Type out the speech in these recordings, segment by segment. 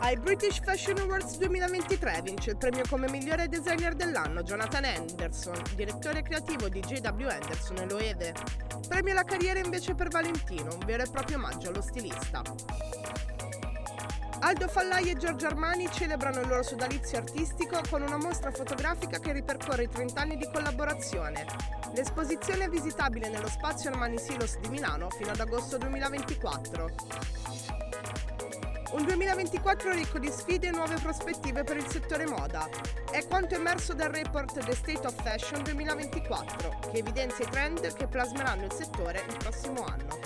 Ai British Fashion Awards 2023 vince il premio come migliore designer dell'anno Jonathan Anderson, direttore creativo di JW Anderson e Loewe. Premio alla carriera invece per Valentino, un vero e proprio omaggio allo stilista. Aldo Fallai e Giorgio Armani celebrano il loro sodalizio artistico con una mostra fotografica che ripercorre i 30 anni di collaborazione. L'esposizione è visitabile nello spazio Armani Silos di Milano fino ad agosto 2024. Un 2024 ricco di sfide e nuove prospettive per il settore moda. È quanto emerso dal report The State of Fashion 2024, che evidenzia i trend che plasmeranno il settore il prossimo anno.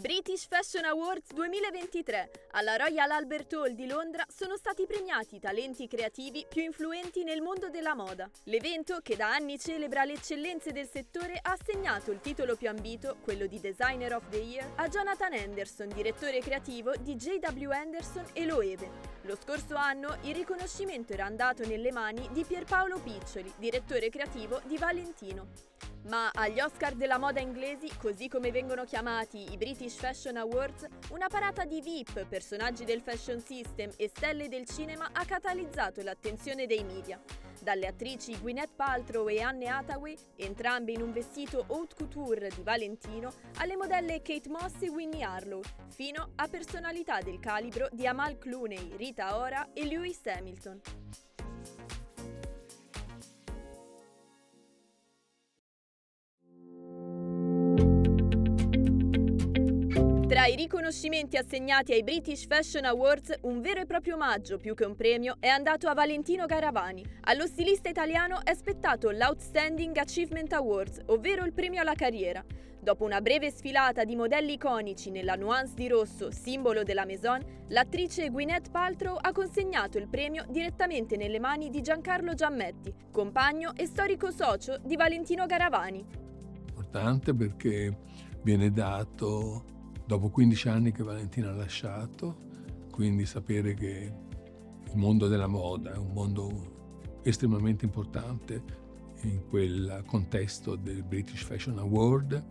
British Fashion Awards 2023 alla Royal Albert Hall di Londra sono stati premiati i talenti creativi più influenti nel mondo della moda. L'evento, che da anni celebra le eccellenze del settore, ha assegnato il titolo più ambito, quello di Designer of the Year, a Jonathan Anderson, direttore creativo di JW Anderson e Loewe. Lo scorso anno il riconoscimento era andato nelle mani di Pierpaolo Piccioli, direttore creativo di Valentino. Ma agli Oscar della moda inglesi, così come vengono chiamati i British Fashion Awards, una parata di VIP, personaggi del fashion system e stelle del cinema ha catalizzato l'attenzione dei media. Dalle attrici Gwyneth Paltrow e Anne Hathaway, entrambe in un vestito haute couture di Valentino, alle modelle Kate Moss e Winnie Harlow, fino a personalità del calibro di Amal Clooney, Rita Ora e Lewis Hamilton. Tra i riconoscimenti assegnati ai British Fashion Awards, un vero e proprio omaggio più che un premio è andato a Valentino Garavani. Allo stilista italiano è spettato l'Outstanding Achievement Awards, ovvero il premio alla carriera. Dopo una breve sfilata di modelli iconici nella nuance di rosso, simbolo della Maison, l'attrice Gwyneth Paltrow ha consegnato il premio direttamente nelle mani di Giancarlo Giammetti, compagno e storico socio di Valentino Garavani. Importante perché viene dato dopo 15 anni che Valentina ha lasciato, quindi sapere che il mondo della moda è un mondo estremamente importante in quel contesto del British Fashion Award,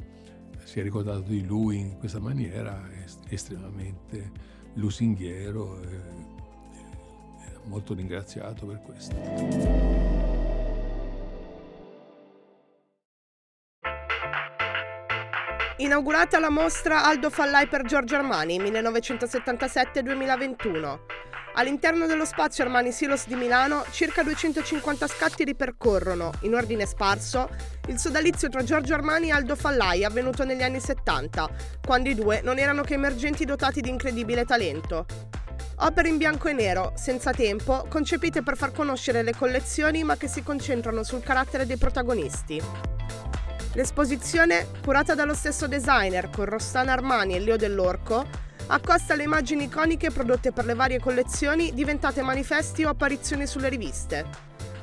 si è ricordato di lui in questa maniera, è estremamente lusinghiero e molto ringraziato per questo. Inaugurata la mostra Aldo Fallai per Giorgio Armani 1977-2021. All'interno dello spazio Armani Silos di Milano, circa 250 scatti ripercorrono, in ordine sparso, il sodalizio tra Giorgio Armani e Aldo Fallai avvenuto negli anni 70, quando i due non erano che emergenti dotati di incredibile talento. Opere in bianco e nero, senza tempo, concepite per far conoscere le collezioni ma che si concentrano sul carattere dei protagonisti. L'esposizione, curata dallo stesso designer con Rossana Armani e Leo Dell'Orco, accosta le immagini iconiche prodotte per le varie collezioni diventate manifesti o apparizioni sulle riviste.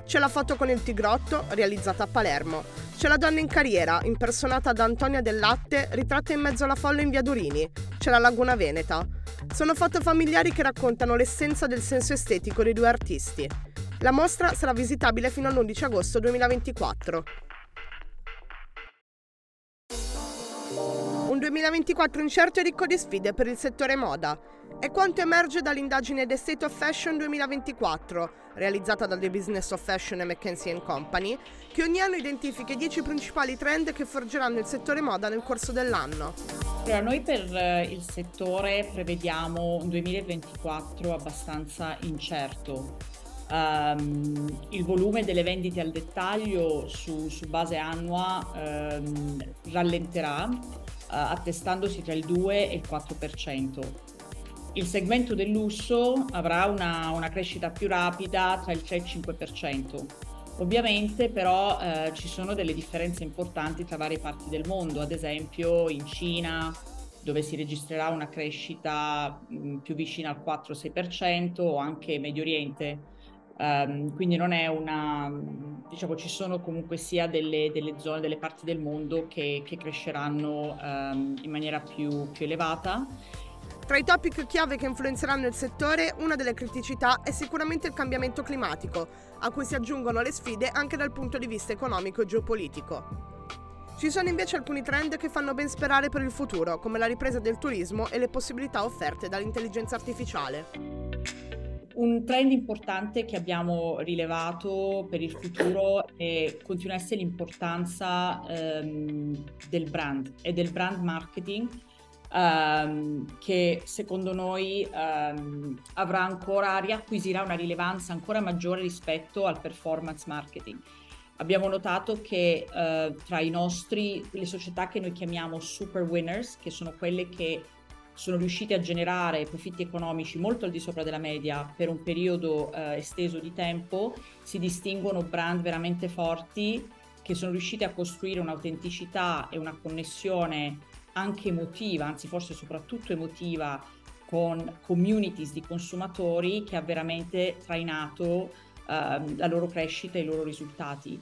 C'è la foto con il tigrotto, realizzata a Palermo. C'è la donna in carriera, impersonata da Antonia del Latte, ritratta in mezzo alla folla in via Durini. C'è la Laguna Veneta. Sono foto familiari che raccontano l'essenza del senso estetico dei due artisti. La mostra sarà visitabile fino all'11 agosto 2024. 2024 incerto e ricco di sfide per il settore moda. È quanto emerge dall'indagine The State of Fashion 2024, realizzata da The Business of Fashion e McKinsey Company, che ogni anno identifica i 10 principali trend che forgeranno il settore moda nel corso dell'anno. Allora, noi per eh, il settore prevediamo un 2024 abbastanza incerto. Um, il volume delle vendite al dettaglio su, su base annua um, rallenterà, attestandosi tra il 2 e il 4%. Il segmento del lusso avrà una, una crescita più rapida tra il 3 e il 5%. Ovviamente però eh, ci sono delle differenze importanti tra varie parti del mondo, ad esempio in Cina, dove si registrerà una crescita mh, più vicina al 4-6% o anche Medio Oriente. Um, quindi non è una, diciamo, ci sono comunque sia delle, delle zone, delle parti del mondo che, che cresceranno um, in maniera più, più elevata. Tra i topic chiave che influenzeranno il settore, una delle criticità è sicuramente il cambiamento climatico, a cui si aggiungono le sfide anche dal punto di vista economico e geopolitico. Ci sono invece alcuni trend che fanno ben sperare per il futuro, come la ripresa del turismo e le possibilità offerte dall'intelligenza artificiale. Un trend importante che abbiamo rilevato per il futuro è, continua a essere l'importanza ehm, del brand e del brand marketing ehm, che secondo noi ehm, avrà ancora, riacquisirà una rilevanza ancora maggiore rispetto al performance marketing. Abbiamo notato che eh, tra i nostri, le società che noi chiamiamo super winners, che sono quelle che sono riuscite a generare profitti economici molto al di sopra della media per un periodo eh, esteso di tempo, si distinguono brand veramente forti che sono riusciti a costruire un'autenticità e una connessione anche emotiva, anzi forse soprattutto emotiva, con communities di consumatori che ha veramente trainato uh, la loro crescita e i loro risultati.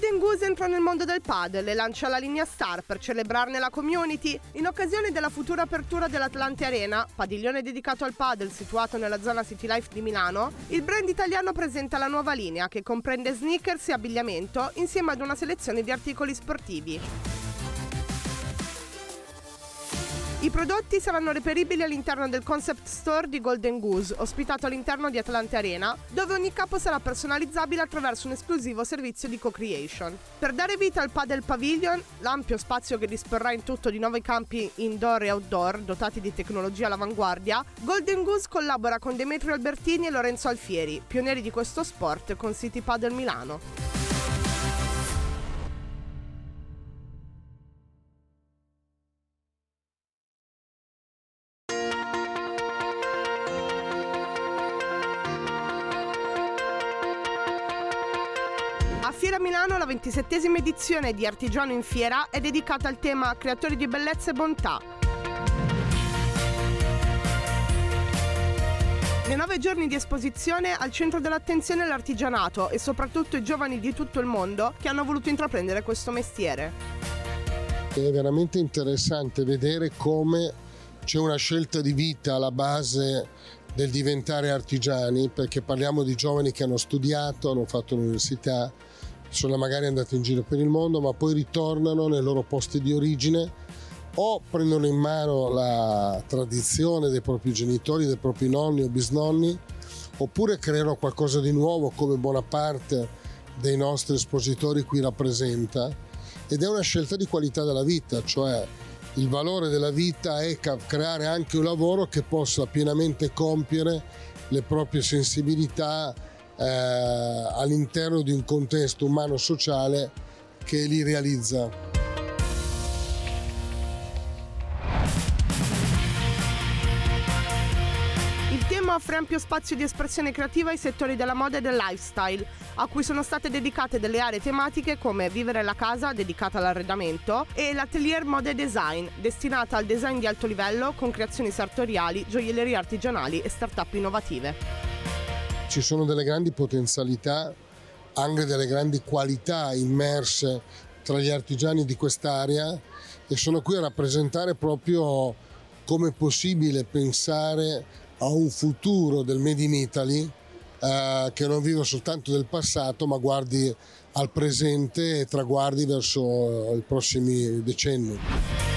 Golden Goose entra nel mondo del padel e lancia la linea Star per celebrarne la community. In occasione della futura apertura dell'Atlante Arena, padiglione dedicato al padel situato nella zona City Life di Milano, il brand italiano presenta la nuova linea che comprende sneakers e abbigliamento insieme ad una selezione di articoli sportivi. I prodotti saranno reperibili all'interno del concept store di Golden Goose, ospitato all'interno di Atlante Arena, dove ogni capo sarà personalizzabile attraverso un esclusivo servizio di co-creation. Per dare vita al Padel Pavilion, l'ampio spazio che disporrà in tutto di nuovi campi indoor e outdoor dotati di tecnologia all'avanguardia, Golden Goose collabora con Demetrio Albertini e Lorenzo Alfieri, pionieri di questo sport con City Padel Milano. Milano, la ventisettesima edizione di Artigiano in Fiera, è dedicata al tema Creatori di bellezza e bontà. Nei nove giorni di esposizione al centro dell'attenzione l'artigianato e soprattutto i giovani di tutto il mondo che hanno voluto intraprendere questo mestiere. È veramente interessante vedere come c'è una scelta di vita alla base del diventare artigiani, perché parliamo di giovani che hanno studiato, hanno fatto l'università, sono magari andati in giro per il mondo, ma poi ritornano nei loro posti di origine o prendono in mano la tradizione dei propri genitori, dei propri nonni o bisnonni, oppure creano qualcosa di nuovo come buona parte dei nostri espositori qui rappresenta. Ed è una scelta di qualità della vita, cioè il valore della vita è creare anche un lavoro che possa pienamente compiere le proprie sensibilità, eh, all'interno di un contesto umano-sociale che li realizza. Offre ampio spazio di espressione creativa ai settori della moda e del lifestyle, a cui sono state dedicate delle aree tematiche come Vivere la casa, dedicata all'arredamento, e l'Atelier Moda e Design, destinata al design di alto livello con creazioni sartoriali, gioiellerie artigianali e start-up innovative ci sono delle grandi potenzialità, anche delle grandi qualità immerse tra gli artigiani di quest'area e sono qui a rappresentare proprio come è possibile pensare a un futuro del Made in Italy eh, che non viva soltanto del passato ma guardi al presente e traguardi verso i prossimi decenni.